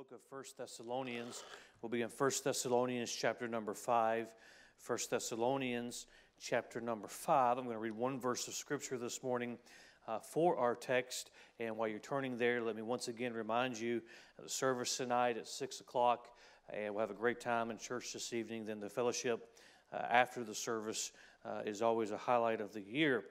book of First Thessalonians. We'll be in First Thessalonians chapter number 5. First Thessalonians chapter number 5. I'm going to read one verse of scripture this morning uh, for our text. And while you're turning there, let me once again remind you of the service tonight at 6 o'clock. And we'll have a great time in church this evening. Then the fellowship uh, after the service uh, is always a highlight of the year.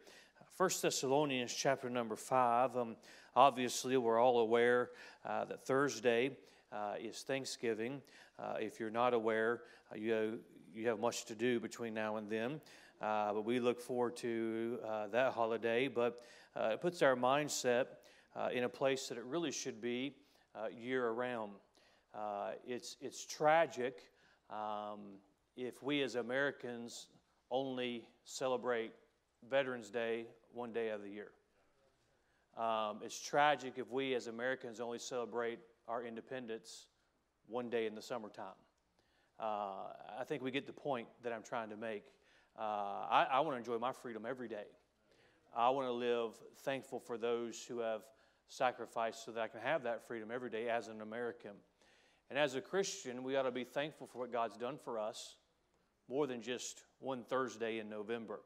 First Thessalonians chapter number 5. Um, obviously, we're all aware uh, that Thursday uh, is Thanksgiving. Uh, if you're not aware, uh, you, have, you have much to do between now and then. Uh, but we look forward to uh, that holiday. But it puts our mindset in a place that it really should be year around. it's, it's tragic um, if we as Americans only celebrate Veterans Day one day of the year. Um, it's tragic if we as Americans only celebrate our independence one day in the summertime. Uh, I think we get the point that I'm trying to make. Uh, I, I want to enjoy my freedom every day. I want to live thankful for those who have sacrificed so that I can have that freedom every day as an American. And as a Christian, we ought to be thankful for what God's done for us more than just one Thursday in November.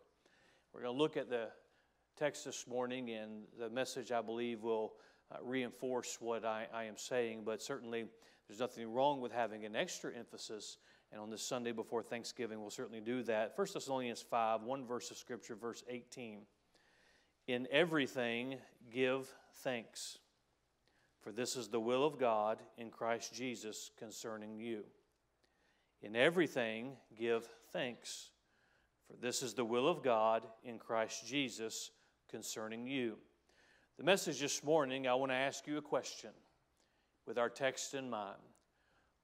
We're going to look at the text this morning, and the message I believe will Uh, reinforce what I, I am saying, but certainly there's nothing wrong with having an extra emphasis. And on this Sunday before Thanksgiving, we'll certainly do that. 1 Thessalonians 5, one verse of Scripture, verse 18. In everything, give thanks, for this is the will of God in Christ Jesus concerning you. In everything, give thanks, for this is the will of God in Christ Jesus concerning you. The message this morning, I want to ask you a question with our text in mind.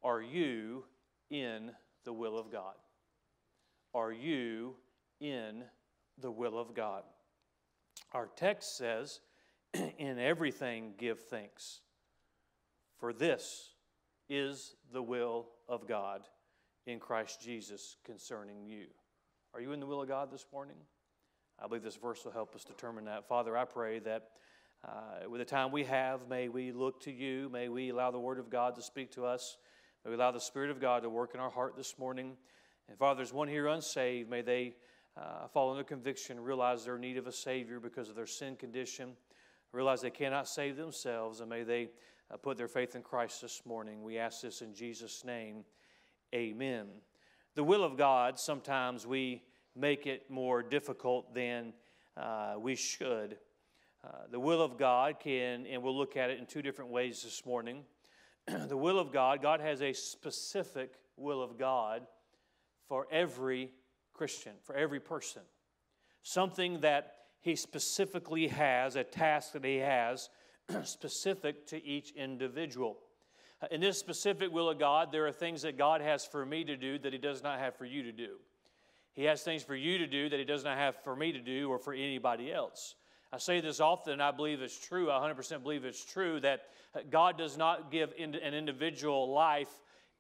Are you in the will of God? Are you in the will of God? Our text says, In everything give thanks, for this is the will of God in Christ Jesus concerning you. Are you in the will of God this morning? I believe this verse will help us determine that. Father, I pray that uh, with the time we have, may we look to you. May we allow the Word of God to speak to us. May we allow the Spirit of God to work in our heart this morning. And Father, there's one here unsaved. May they uh, fall under conviction, realize their need of a Savior because of their sin condition, realize they cannot save themselves, and may they uh, put their faith in Christ this morning. We ask this in Jesus' name. Amen. The will of God, sometimes we make it more difficult than uh, we should. Uh, the will of God can, and we'll look at it in two different ways this morning. the will of God, God has a specific will of God for every Christian, for every person. Something that He specifically has, a task that He has specific to each individual. Uh, in this specific will of God, there are things that God has for me to do that He does not have for you to do. He has things for you to do that He does not have for me to do or for anybody else. I say this often, I believe it's true. I 100% believe it's true that God does not give an individual life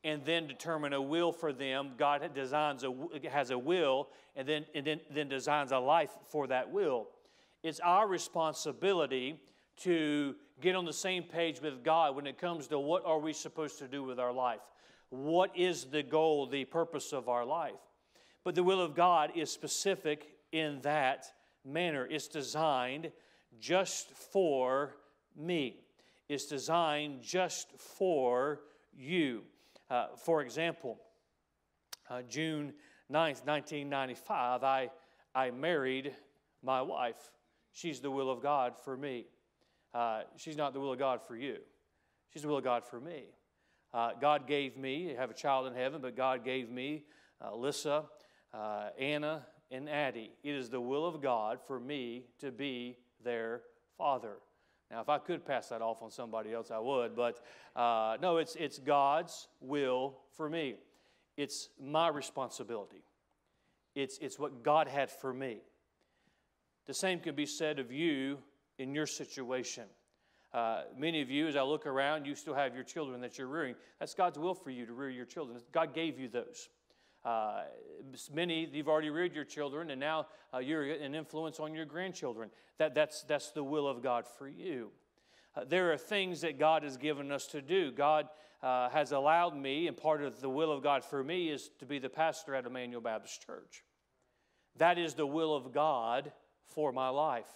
and then determine a will for them. God designs a, has a will and then, and then, then designs a life for that will. It's our responsibility to get on the same page with God when it comes to what are we supposed to do with our life. What is the goal, the purpose of our life? But the will of God is specific in that manner. It's designed just for me, it's designed just for you. Uh, for example, uh, June 9th, 1995, I, I married my wife. She's the will of God for me. Uh, she's not the will of God for you. She's the will of God for me. Uh, God gave me, I have a child in heaven, but God gave me uh, Lissa uh, Anna and Addie. It is the will of God for me to be their father. Now, if I could pass that off on somebody else, I would, but uh, no, it's, it's God's will for me. It's my responsibility. It's, it's what God had for me. The same can be said of you in your situation. Uh, many of you, as I look around, you still have your children that you're rearing. That's God's will for you to rear your children. God gave you those. Uh, many, you've already reared your children, and now uh, you're an influence on your grandchildren. That, that's, that's the will of God for you. Uh, there are things that God has given us to do. God uh, has allowed me, and part of the will of God for me is to be the pastor at Emmanuel Baptist Church. That is the will of God for my life.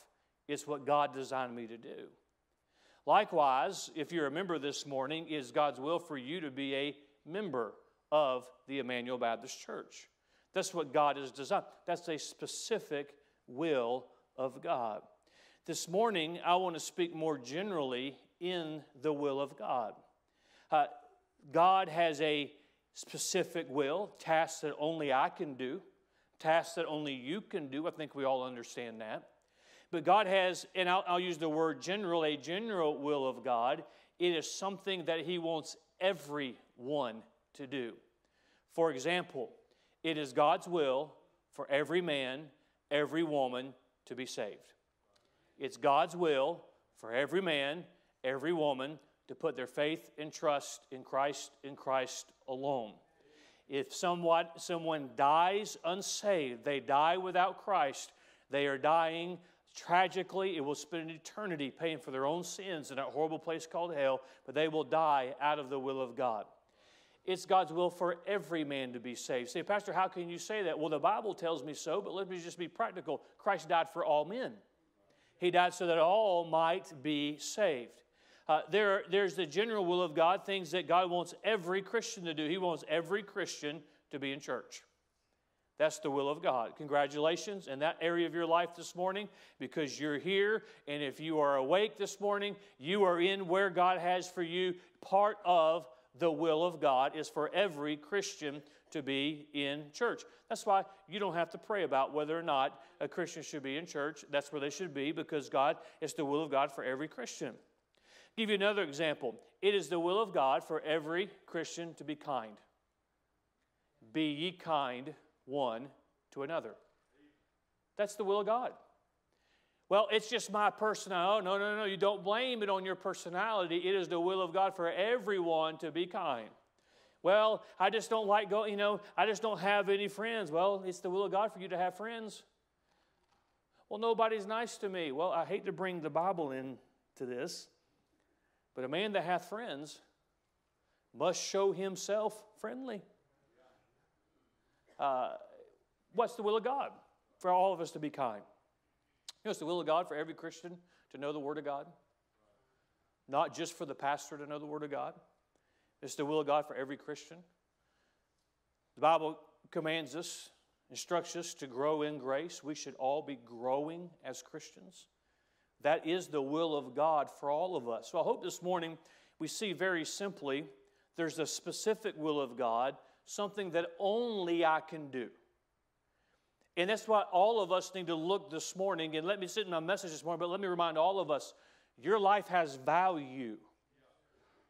It's what God designed me to do. Likewise, if you're a member this morning, is God's will for you to be a member of the Emmanuel Baptist Church. That's what God has designed. That's a specific will of God. This morning, I want to speak more generally in the will of God. Uh, God has a specific will, tasks that only I can do, tasks that only you can do. I think we all understand that. But God has, and I'll, I'll use the word general, a general will of God. It is something that He wants everyone to do. For example, it is God's will for every man, every woman to be saved. It's God's will for every man, every woman to put their faith and trust in Christ in Christ alone. If somewhat, someone dies unsaved, they die without Christ, they are dying Tragically, it will spend an eternity paying for their own sins in that horrible place called hell, but they will die out of the will of God. It's God's will for every man to be saved. Say, Pastor, how can you say that? Well, the Bible tells me so, but let me just be practical. Christ died for all men, He died so that all might be saved. Uh, there, there's the general will of God, things that God wants every Christian to do. He wants every Christian to be in church. That's the will of God. Congratulations in that area of your life this morning because you're here. And if you are awake this morning, you are in where God has for you. Part of the will of God is for every Christian to be in church. That's why you don't have to pray about whether or not a Christian should be in church. That's where they should be because God, it's the will of God for every Christian. I'll give you another example. It is the will of God for every Christian to be kind. Be ye kind one to another. That's the will of God. Well, it's just my personality. No, no, no. You don't blame it on your personality. It is the will of God for everyone to be kind. Well, I just don't like going, you know, I just don't have any friends. Well, it's the will of God for you to have friends. Well, nobody's nice to me. Well, I hate to bring the Bible into this, but a man that hath friends must show himself friendly. Uh, what's the will of God? For all of us to be kind. You know, it's the will of God for every Christian to know the Word of God, not just for the pastor to know the Word of God. It's the will of God for every Christian. The Bible commands us, instructs us to grow in grace. We should all be growing as Christians. That is the will of God for all of us. So I hope this morning we see very simply there's a specific will of God something that only I can do. And that's why all of us need to look this morning. And let me sit in my message this morning, but let me remind all of us your life has value.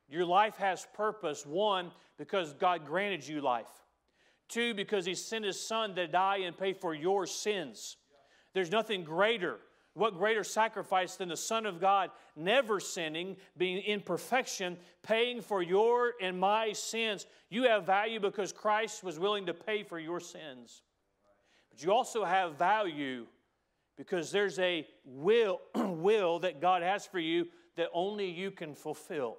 Your life has purpose. One, because God granted you life. Two, because He sent His Son to die and pay for your sins. There's nothing greater what greater sacrifice than the Son of God, never sinning, being in perfection, paying for your and my sins? You have value because Christ was willing to pay for your sins. But you also have value because there's a will, will that God has for you that only you can fulfill.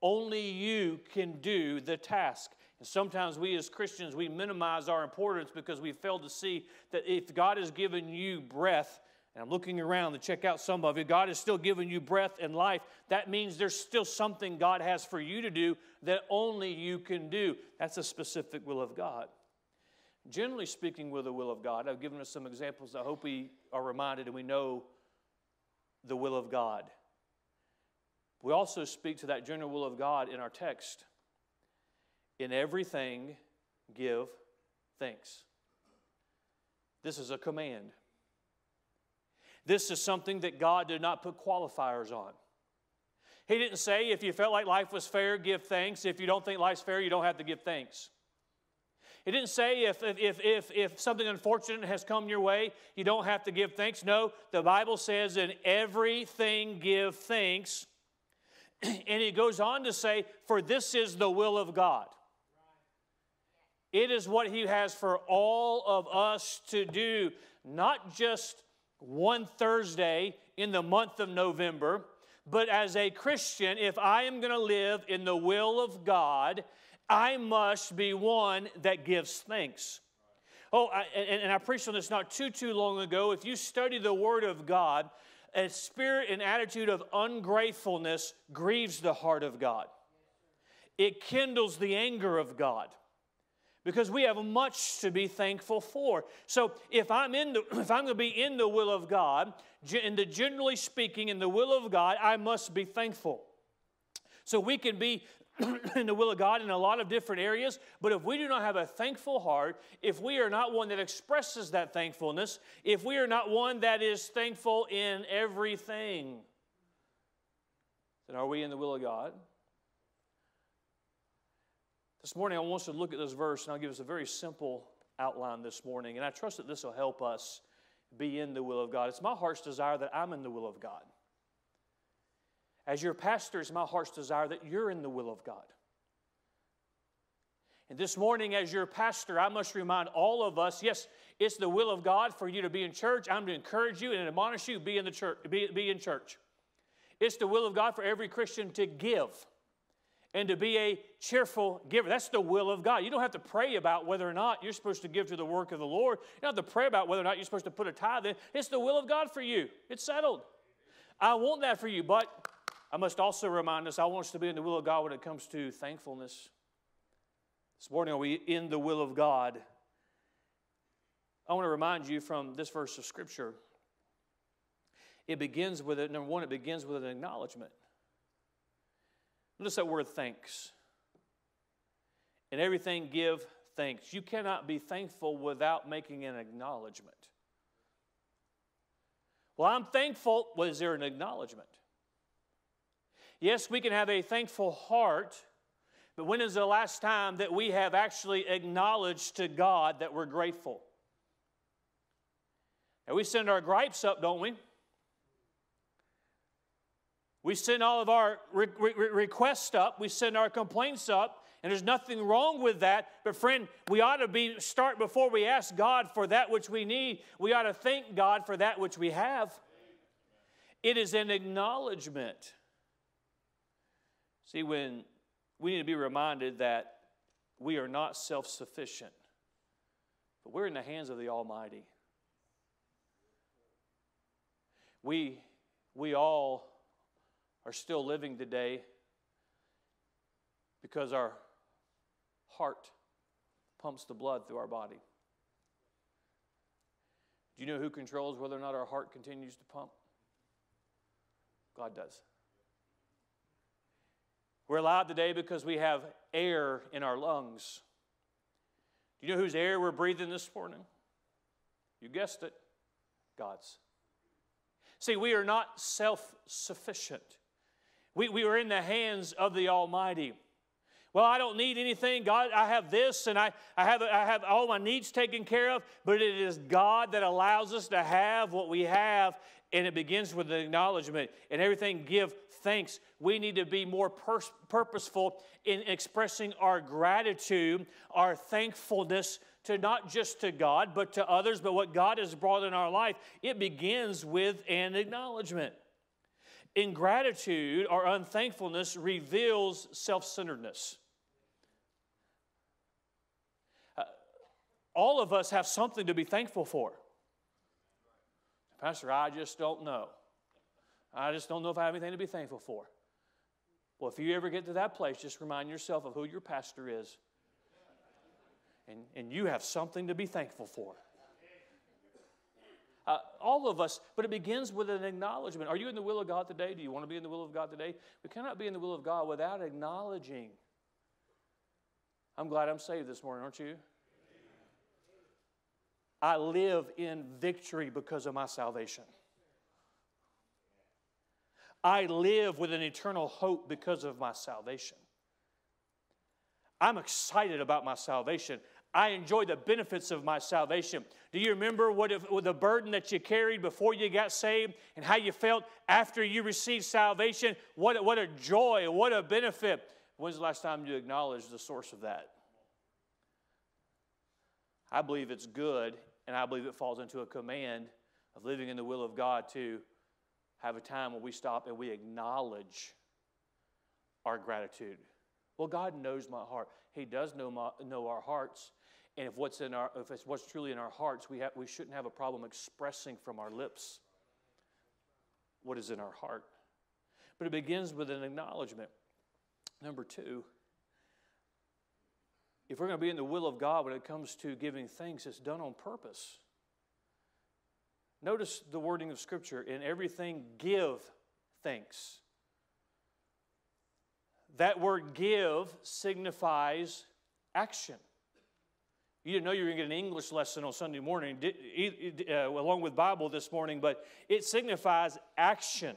Only you can do the task. And sometimes we as Christians, we minimize our importance because we fail to see that if God has given you breath, and I'm looking around to check out some of you. God is still giving you breath and life. That means there's still something God has for you to do that only you can do. That's a specific will of God. Generally speaking, with the will of God, I've given us some examples. I hope we are reminded and we know the will of God. We also speak to that general will of God in our text. In everything, give thanks. This is a command. This is something that God did not put qualifiers on. He didn't say, if you felt like life was fair, give thanks. If you don't think life's fair, you don't have to give thanks. He didn't say if, if, if, if something unfortunate has come your way, you don't have to give thanks. No, the Bible says, in everything give thanks. And he goes on to say, for this is the will of God. It is what he has for all of us to do, not just one Thursday in the month of November, But as a Christian, if I am going to live in the will of God, I must be one that gives thanks. Oh, I, and, and I preached on this not too, too long ago. If you study the Word of God, a spirit and attitude of ungratefulness grieves the heart of God. It kindles the anger of God because we have much to be thankful for. So if I'm in the, if I'm going to be in the will of God, in the generally speaking, in the will of God, I must be thankful. So we can be in the will of God in a lot of different areas, but if we do not have a thankful heart, if we are not one that expresses that thankfulness, if we are not one that is thankful in everything, then are we in the will of God? This morning, I want us to look at this verse, and I'll give us a very simple outline this morning. And I trust that this will help us be in the will of God. It's my heart's desire that I'm in the will of God. As your pastor, it's my heart's desire that you're in the will of God. And this morning, as your pastor, I must remind all of us yes, it's the will of God for you to be in church. I'm to encourage you and admonish you be in the church, be, be in church. It's the will of God for every Christian to give and to be a cheerful giver. That's the will of God. You don't have to pray about whether or not you're supposed to give to the work of the Lord. You don't have to pray about whether or not you're supposed to put a tithe in. It's the will of God for you. It's settled. I want that for you, but I must also remind us I want us to be in the will of God when it comes to thankfulness. This morning, are we in the will of God? I want to remind you from this verse of Scripture. It begins with it, number one, it begins with an acknowledgement. Notice that word thanks. In everything, give thanks. You cannot be thankful without making an acknowledgement. Well, I'm thankful. Was well, there an acknowledgement? Yes, we can have a thankful heart, but when is the last time that we have actually acknowledged to God that we're grateful? And we send our gripes up, don't we? We send all of our re- re- requests up, we send our complaints up, and there's nothing wrong with that. But friend, we ought to be start before we ask God for that which we need. We ought to thank God for that which we have. It is an acknowledgement. See, when we need to be reminded that we are not self-sufficient, but we're in the hands of the Almighty. We we all are still living today because our heart pumps the blood through our body. Do you know who controls whether or not our heart continues to pump? God does. We're alive today because we have air in our lungs. Do you know whose air we're breathing this morning? You guessed it God's. See, we are not self sufficient. We, we are in the hands of the Almighty. Well, I don't need anything. God, I have this and I, I, have, I have all my needs taken care of, but it is God that allows us to have what we have, and it begins with an acknowledgement. And everything give thanks. We need to be more purposeful in expressing our gratitude, our thankfulness to not just to God, but to others, but what God has brought in our life. It begins with an acknowledgement. Ingratitude or unthankfulness reveals self centeredness. Uh, all of us have something to be thankful for. Pastor, I just don't know. I just don't know if I have anything to be thankful for. Well, if you ever get to that place, just remind yourself of who your pastor is. And, and you have something to be thankful for. Uh, all of us, but it begins with an acknowledgement. Are you in the will of God today? Do you want to be in the will of God today? We cannot be in the will of God without acknowledging. I'm glad I'm saved this morning, aren't you? I live in victory because of my salvation. I live with an eternal hope because of my salvation. I'm excited about my salvation. I enjoy the benefits of my salvation. Do you remember what, if, the burden that you carried before you got saved and how you felt after you received salvation? What, what a joy, what a benefit. When's the last time you acknowledged the source of that? I believe it's good, and I believe it falls into a command of living in the will of God to have a time where we stop and we acknowledge our gratitude. Well, God knows my heart. He does know, my, know our hearts. And if what's in our, if it's what's truly in our hearts, we, have, we shouldn't have a problem expressing from our lips what is in our heart. But it begins with an acknowledgement. Number two, if we're going to be in the will of God when it comes to giving thanks, it's done on purpose. Notice the wording of Scripture in everything, give thanks. That word give signifies action. You didn't know you were going to get an English lesson on Sunday morning, uh, along with Bible this morning, but it signifies action.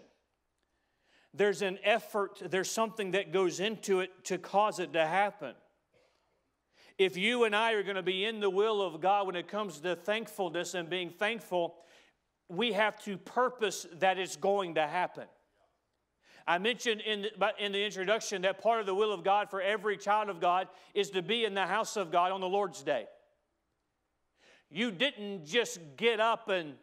There's an effort, there's something that goes into it to cause it to happen. If you and I are going to be in the will of God when it comes to thankfulness and being thankful, we have to purpose that it's going to happen. I mentioned in the, in the introduction that part of the will of God for every child of God is to be in the house of God on the Lord's day. You didn't just get up and,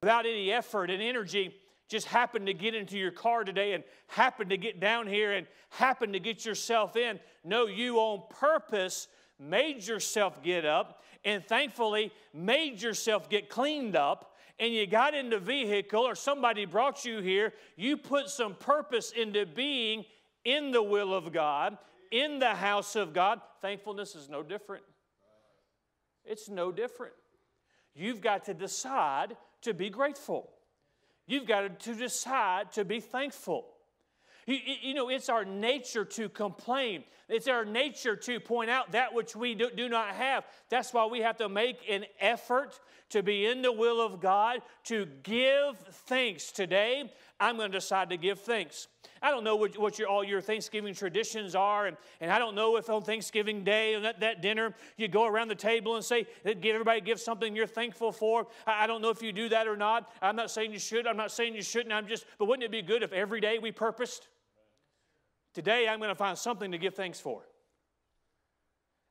without any effort and energy, just happen to get into your car today and happen to get down here and happen to get yourself in. No, you on purpose made yourself get up and thankfully made yourself get cleaned up and you got in the vehicle or somebody brought you here, you put some purpose into being in the will of God, in the house of God. Thankfulness is no different. It's no different. You've got to decide to be grateful. You've got to decide to be thankful. You, know, it's our nature to complain. It's our nature to point out that which we do, not have. That's why we have to make an effort to be in the will of God, to give thanks. Today, I'm going to decide to give thanks. I don't know what, what your, all your Thanksgiving traditions are, and, and I don't know if on Thanksgiving Day and that, that dinner you go around the table and say, uh, give everybody give something you're thankful for. I, I don't know if you do that or not. I'm not saying you should. I'm not saying you shouldn't. I'm just, but wouldn't it be good if every day we purposed? Today, I'm going to find something to give thanks for.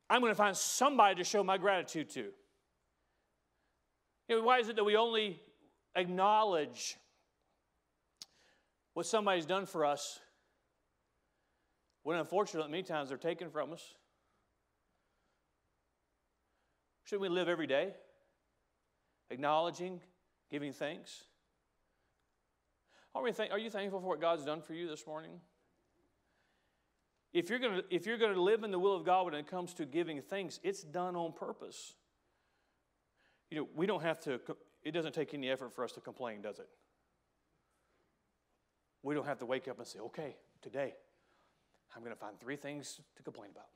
I'm going to find somebody to show my gratitude to. You know, why is it that we only acknowledge what somebody's done for us when unfortunately many times they're taken from us? Shouldn't we live every day acknowledging, giving thanks? Are, we th- are you thankful for what God's done for you this morning? If you're, gonna, if you're gonna live in the will of God when it comes to giving thanks, it's done on purpose. You know, we don't have to, it doesn't take any effort for us to complain, does it? We don't have to wake up and say, okay, today I'm to find three things to complain about.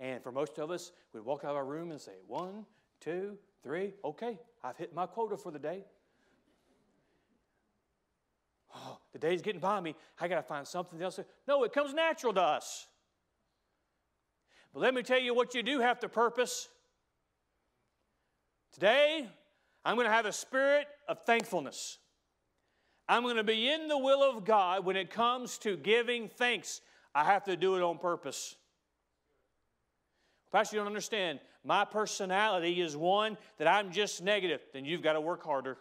And for most of us, we walk out of our room and say, one, two, three, okay, I've hit my quota for the day. Oh, the day's getting by me. I got to find something else. No, it comes natural to us. But let me tell you what you do have to purpose. Today, I'm going to have a spirit of thankfulness. I'm going to be in the will of God when it comes to giving thanks. I have to do it on purpose. Pastor, you don't understand. My personality is one that I'm just negative. Then you've got to work harder.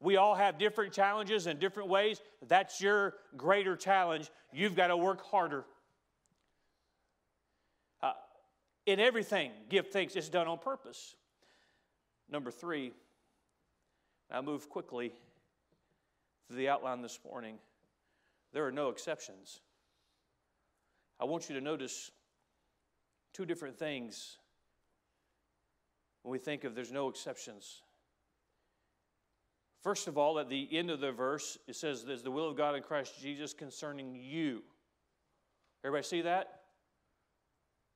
We all have different challenges in different ways. That's your greater challenge. You've got to work harder. Uh, in everything, give thanks. It's done on purpose. Number three, I move quickly through the outline this morning. There are no exceptions. I want you to notice two different things when we think of there's no exceptions. First of all, at the end of the verse, it says, There's the will of God in Christ Jesus concerning you. Everybody see that?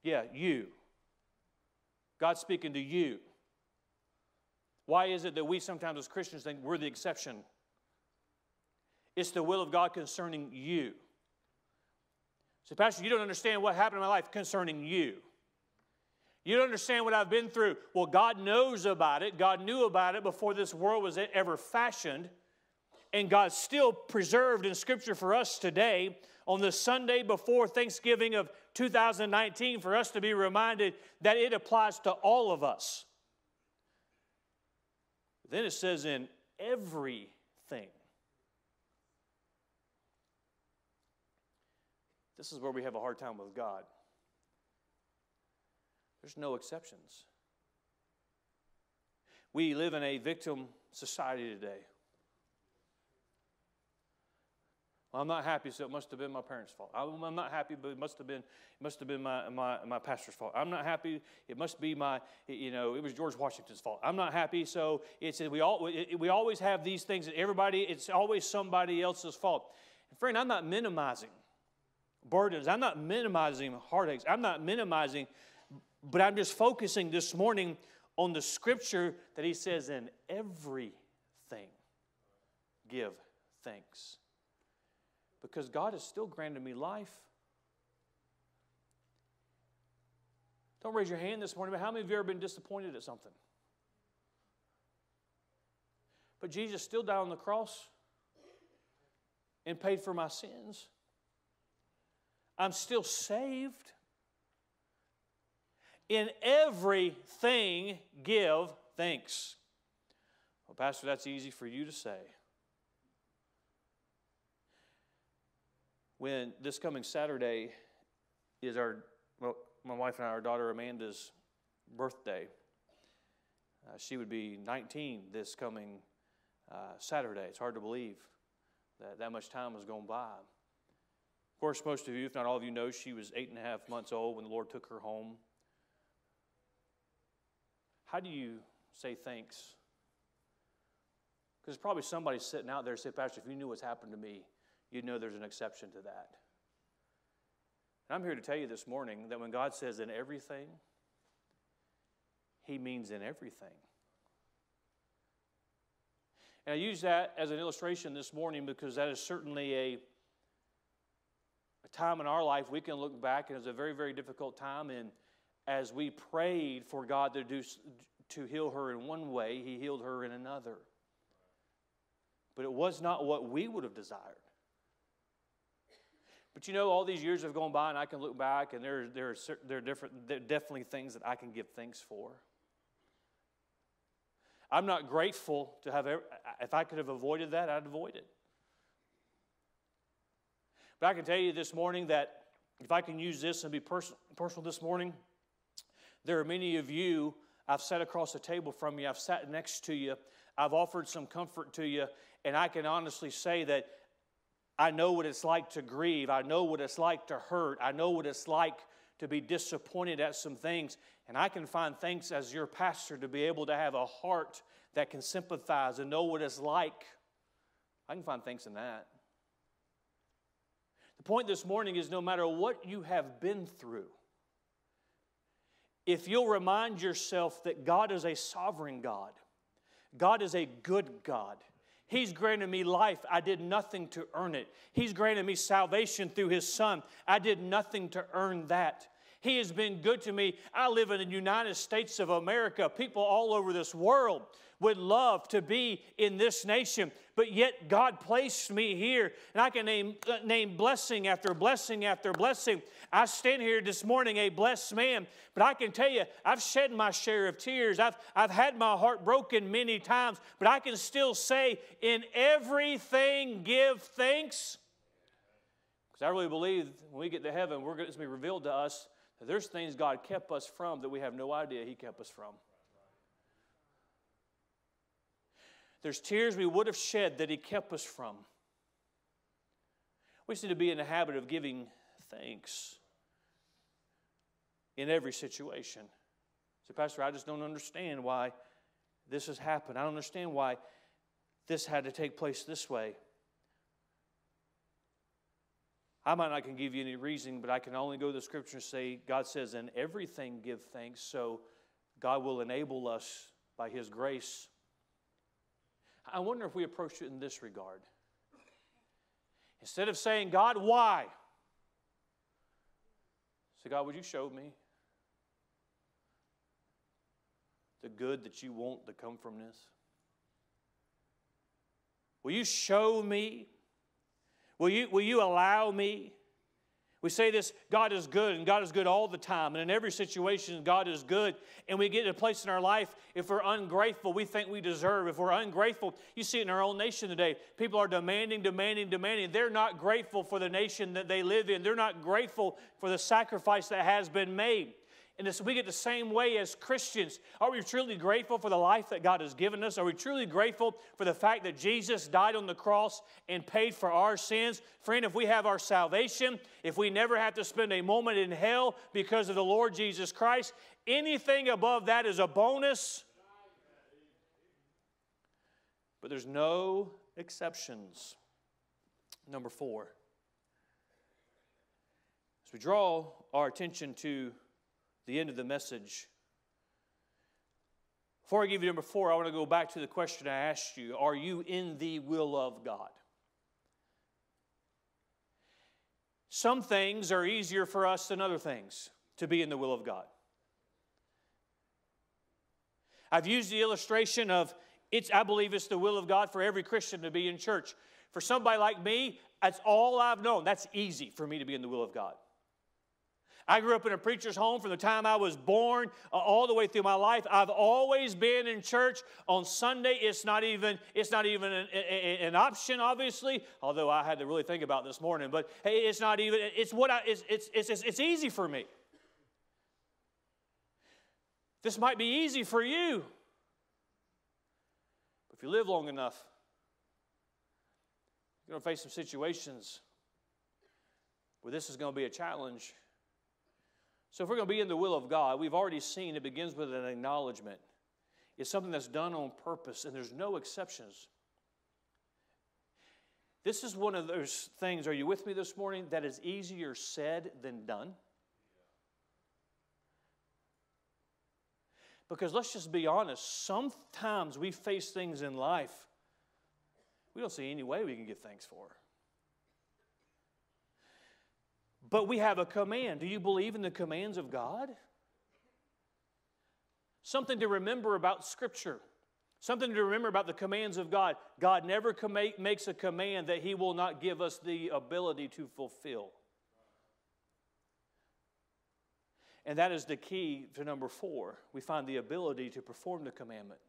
Yeah, you. God's speaking to you. Why is it that we sometimes as Christians think we're the exception? It's the will of God concerning you. So, Pastor, you don't understand what happened in my life concerning you. You don't understand what I've been through. Well, God knows about it. God knew about it before this world was ever fashioned. And God still preserved in Scripture for us today on the Sunday before Thanksgiving of 2019 for us to be reminded that it applies to all of us. Then it says, in everything. This is where we have a hard time with God. There's no exceptions. We live in a victim society today. Well, I'm not happy, so it must have been my parents' fault. I'm not happy, but it must have been, must have been my, my, my pastor's fault. I'm not happy, it must be my, you know, it was George Washington's fault. I'm not happy, so it's, we, all, we always have these things that everybody, it's always somebody else's fault. And friend, I'm not minimizing burdens. I'm not minimizing heartaches. I'm not minimizing, but I'm just focusing this morning on the scripture that he says, in everything, give thanks because God has still granted me life. Don't raise your hand this morning, but how many of you ever been disappointed at something? But Jesus still died on the cross and paid for my sins. I'm still saved. In everything, give thanks. Well, Pastor, that's easy for you to say. when this coming Saturday is our, well, my wife and I, our daughter Amanda's birthday. Uh, she would be 19 this coming uh, Saturday. It's hard to believe that that much time has gone by. Of course, most of you, if not all of you, know she was eight and a half months old when the Lord took her home. How do you say thanks? Because probably somebody sitting out there say, Pastor, if you knew what's happened to me, you'd know there's an exception to that. And I'm here to tell you this morning that when God says in everything, He means in everything. And I use that as an illustration this morning because that is certainly a, a time in our life we can look back and it was a very, very difficult time. And as we prayed for God to, do, to heal her in one way, He healed her in another. But it was not what we would have desired. But you know, all these years have gone by, and I can look back, and there, there, are, there, are different, there are definitely things that I can give thanks for. I'm not grateful to have, ever, if I could have avoided that, I'd avoid it. But I can tell you this morning that if I can use this and be pers- personal this morning, there are many of you, I've sat across the table from you, I've sat next to you, I've offered some comfort to you, and I can honestly say that I know what it's like to grieve. I know what it's like to hurt. I know what it's like to be disappointed at some things. And I can find things as your pastor to be able to have a heart that can sympathize and know what it's like. I can find things in that. The point this morning is no matter what you have been through, if you'll remind yourself that God is a sovereign God, God is a good God, He's granted me life. I did nothing to earn it. He's granted me salvation through His Son. I did nothing to earn that. He has been good to me. I live in the United States of America. People all over this world would love to be in this nation, but yet God placed me here. And I can name, uh, name blessing after blessing after blessing. I stand here this morning a blessed man, but I can tell you, I've shed my share of tears. I've, I've had my heart broken many times, but I can still say, in everything, give thanks. Because I really believe when we get to heaven, we're going to be revealed to us that there's things God kept us from that we have no idea He kept us from. There's tears we would have shed that He kept us from. We need to be in the habit of giving thanks in every situation. So, Pastor, I just don't understand why this has happened. I don't understand why this had to take place this way. I might not can give you any reason, but I can only go to the scripture and say, God says, in everything give thanks. So God will enable us by His grace. I wonder if we approach it in this regard. Instead of saying, God, why? Say, God, would you show me the good that you want to come from this? Will you show me Will you, will you allow me? We say this God is good, and God is good all the time. And in every situation, God is good. And we get to a place in our life, if we're ungrateful, we think we deserve. If we're ungrateful, you see it in our own nation today. People are demanding, demanding, demanding. They're not grateful for the nation that they live in, they're not grateful for the sacrifice that has been made. And so we get the same way as Christians. Are we truly grateful for the life that God has given us? Are we truly grateful for the fact that Jesus died on the cross and paid for our sins? Friend, if we have our salvation, if we never have to spend a moment in hell because of the Lord Jesus Christ, anything above that is a bonus. But there's no exceptions. Number four. As we draw our attention to the end of the message. Before I give you number four, I want to go back to the question I asked you Are you in the will of God? Some things are easier for us than other things to be in the will of God. I've used the illustration of it's, I believe it's the will of God for every Christian to be in church. For somebody like me, that's all I've known. That's easy for me to be in the will of God. I grew up in a preacher's home from the time I was born uh, all the way through my life. I've always been in church on Sunday. It's not even it's not even an, an option, obviously. Although I had to really think about this morning, but hey, it's not even. It's what I. It's it's it's, it's easy for me. This might be easy for you. But if you live long enough, you're going to face some situations where this is going to be a challenge. So, if we're going to be in the will of God, we've already seen it begins with an acknowledgement. It's something that's done on purpose, and there's no exceptions. This is one of those things, are you with me this morning, that is easier said than done? Because let's just be honest, sometimes we face things in life we don't see any way we can give thanks for. But we have a command. Do you believe in the commands of God? Something to remember about Scripture. Something to remember about the commands of God. God never com- makes a command that He will not give us the ability to fulfill. And that is the key to number four. We find the ability to perform the commandment.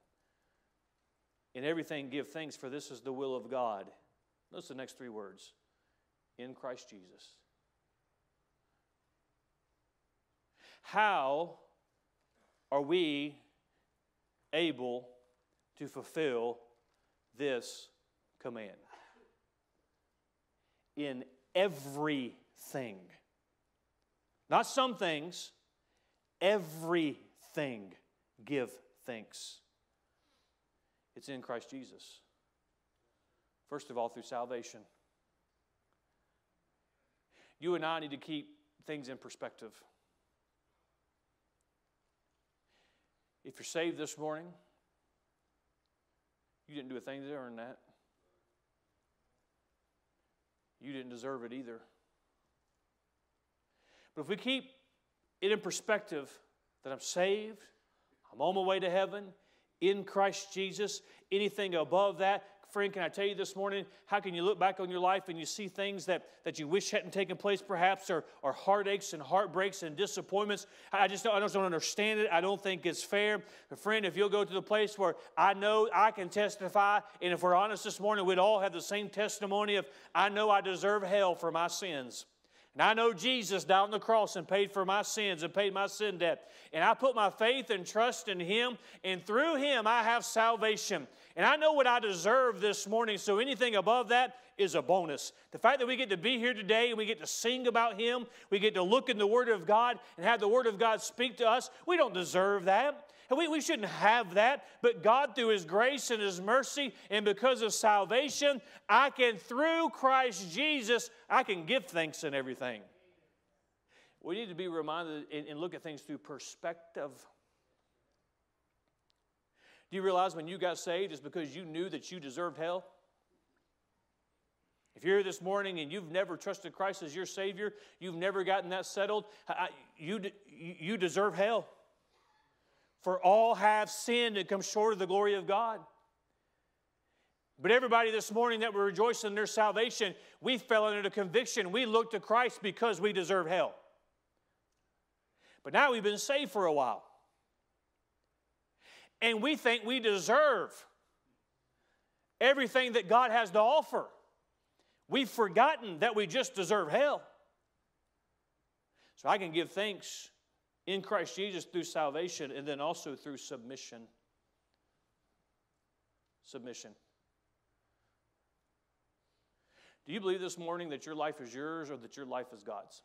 In everything, give thanks, for this is the will of God. Notice the next three words in Christ Jesus. How are we able to fulfill this command? In everything. Not some things, everything give thanks. It's in Christ Jesus. First of all, through salvation. You and I need to keep things in perspective. If you're saved this morning, you didn't do a thing to earn that. You didn't deserve it either. But if we keep it in perspective that I'm saved, I'm on my way to heaven, in Christ Jesus, anything above that, friend, can I tell you this morning, how can you look back on your life and you see things that, that you wish hadn't taken place, perhaps, or, or heartaches and heartbreaks and disappointments? I just don't, I just don't understand it. I don't think it's fair. But friend, if you'll go to the place where I know I can testify, and if we're honest this morning, we'd all have the same testimony of, I know I deserve hell for my sins. And I know Jesus died on the cross and paid for my sins and paid my sin debt. And I put my faith and trust in Him, and through Him I have salvation. And I know what I deserve this morning, so anything above that is a bonus. The fact that we get to be here today and we get to sing about Him, we get to look in the Word of God and have the Word of God speak to us, we don't deserve that. We, we shouldn't have that. But God, through His grace and His mercy, and because of salvation, I can, through Christ Jesus, I can give thanks in everything. We need to be reminded and, and look at things through perspective. Do you realize when you got saved, it's because you knew that you deserved hell? If you're here this morning and you've never trusted Christ as your Savior, you've never gotten that settled, you, you deserve hell. For all have sinned and come short of the glory of God. But everybody this morning that were rejoicing in their salvation, we fell under the conviction. We looked to Christ because we deserve hell. But now we've been saved for a while. And we think we deserve everything that God has to offer. We've forgotten that we just deserve hell. So I can give thanks in Christ Jesus through salvation and then also through submission. Submission. Do you believe this morning that your life is yours or that your life is God's?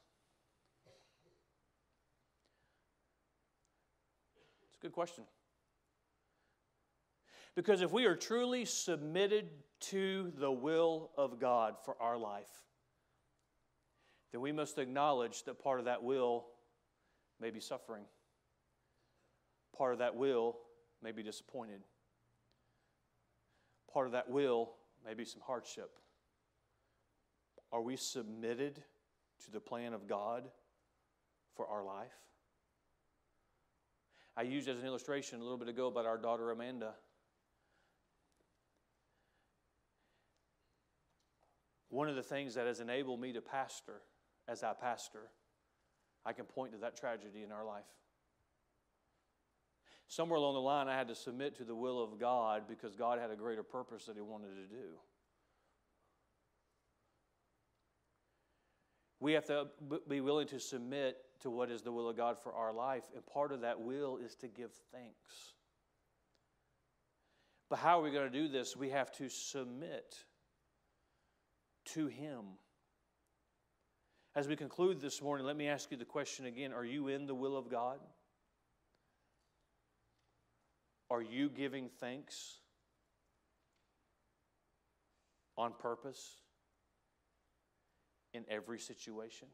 It's a good question. Because if we are truly submitted to the will of God for our life, then we must acknowledge that part of that will may be suffering. Part of that will may be disappointed. Part of that will may be some hardship. Are we submitted to the plan of God for our life? I used as an illustration a little bit ago about our daughter Amanda. One of the things that has enabled me to pastor as I pastor, I can point to that tragedy in our life. Somewhere along the line, I had to submit to the will of God because God had a greater purpose that He wanted to do. We have to be willing to submit to what is the will of God for our life, and part of that will is to give thanks. But how are we going to do this? We have to submit to Him. As we conclude this morning, let me ask you the question again Are you in the will of God? Are you giving thanks on purpose? in every situation?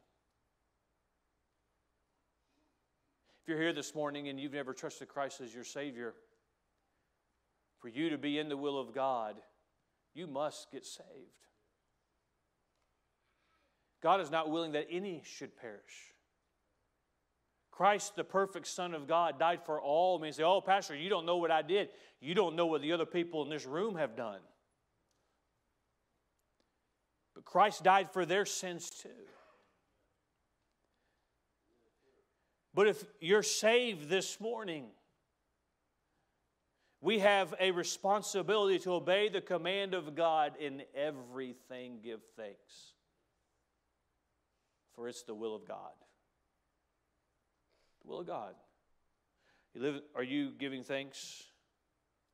If you're here this morning and you've never trusted Christ as your Savior, for you to be in the will of God, you must get saved. God is not willing that any should perish. Christ, the perfect Son of God, died for all men. Say, oh, Pastor, you don't know what I did. You don't know what the other people in this room have done. But Christ died for their sins too. But if you're saved this morning, we have a responsibility to obey the command of God in everything, give thanks. For it's the will of God. The will of God. You live, are you giving thanks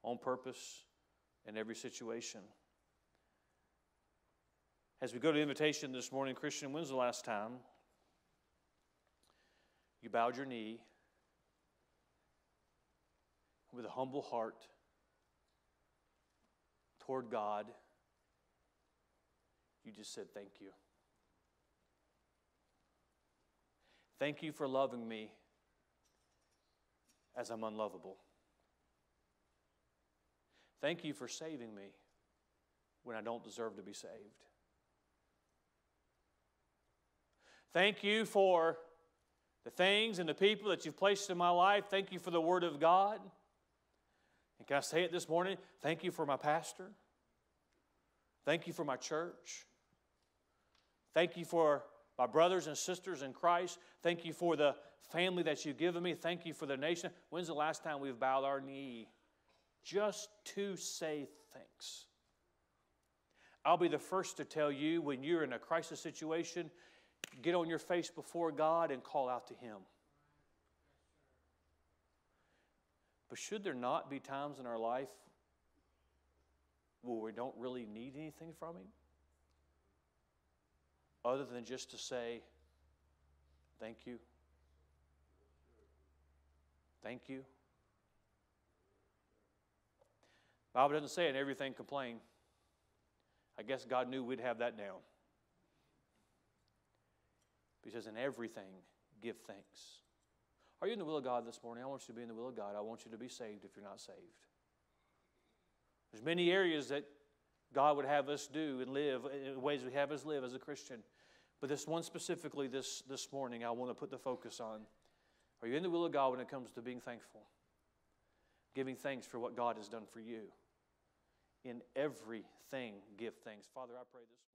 on purpose in every situation? As we go to invitation this morning, Christian, when's the last time you bowed your knee with a humble heart toward God? You just said, Thank you. Thank you for loving me as I'm unlovable. Thank you for saving me when I don't deserve to be saved. Thank you for the things and the people that you've placed in my life. Thank you for the Word of God. And can I say it this morning? Thank you for my pastor. Thank you for my church. Thank you for my brothers and sisters in Christ. Thank you for the family that you've given me. Thank you for the nation. When's the last time we've bowed our knee just to say thanks? I'll be the first to tell you when you're in a crisis situation, get on your face before God and call out to Him. But should there not be times in our life where we don't really need anything from Him? Other than just to say, Thank you. Thank you. Bible doesn't say in everything complain. I guess God knew we'd have that down. He says, In everything, give thanks. Are you in the will of God this morning? I want you to be in the will of God. I want you to be saved if you're not saved. There's many areas that God would have us do and live, in ways we have us live as a Christian. But this one specifically this, this morning, I want to put the focus on. Are you in the will of God when it comes to being thankful? Giving thanks for what God has done for you In everything, give thanks. Father, I pray this.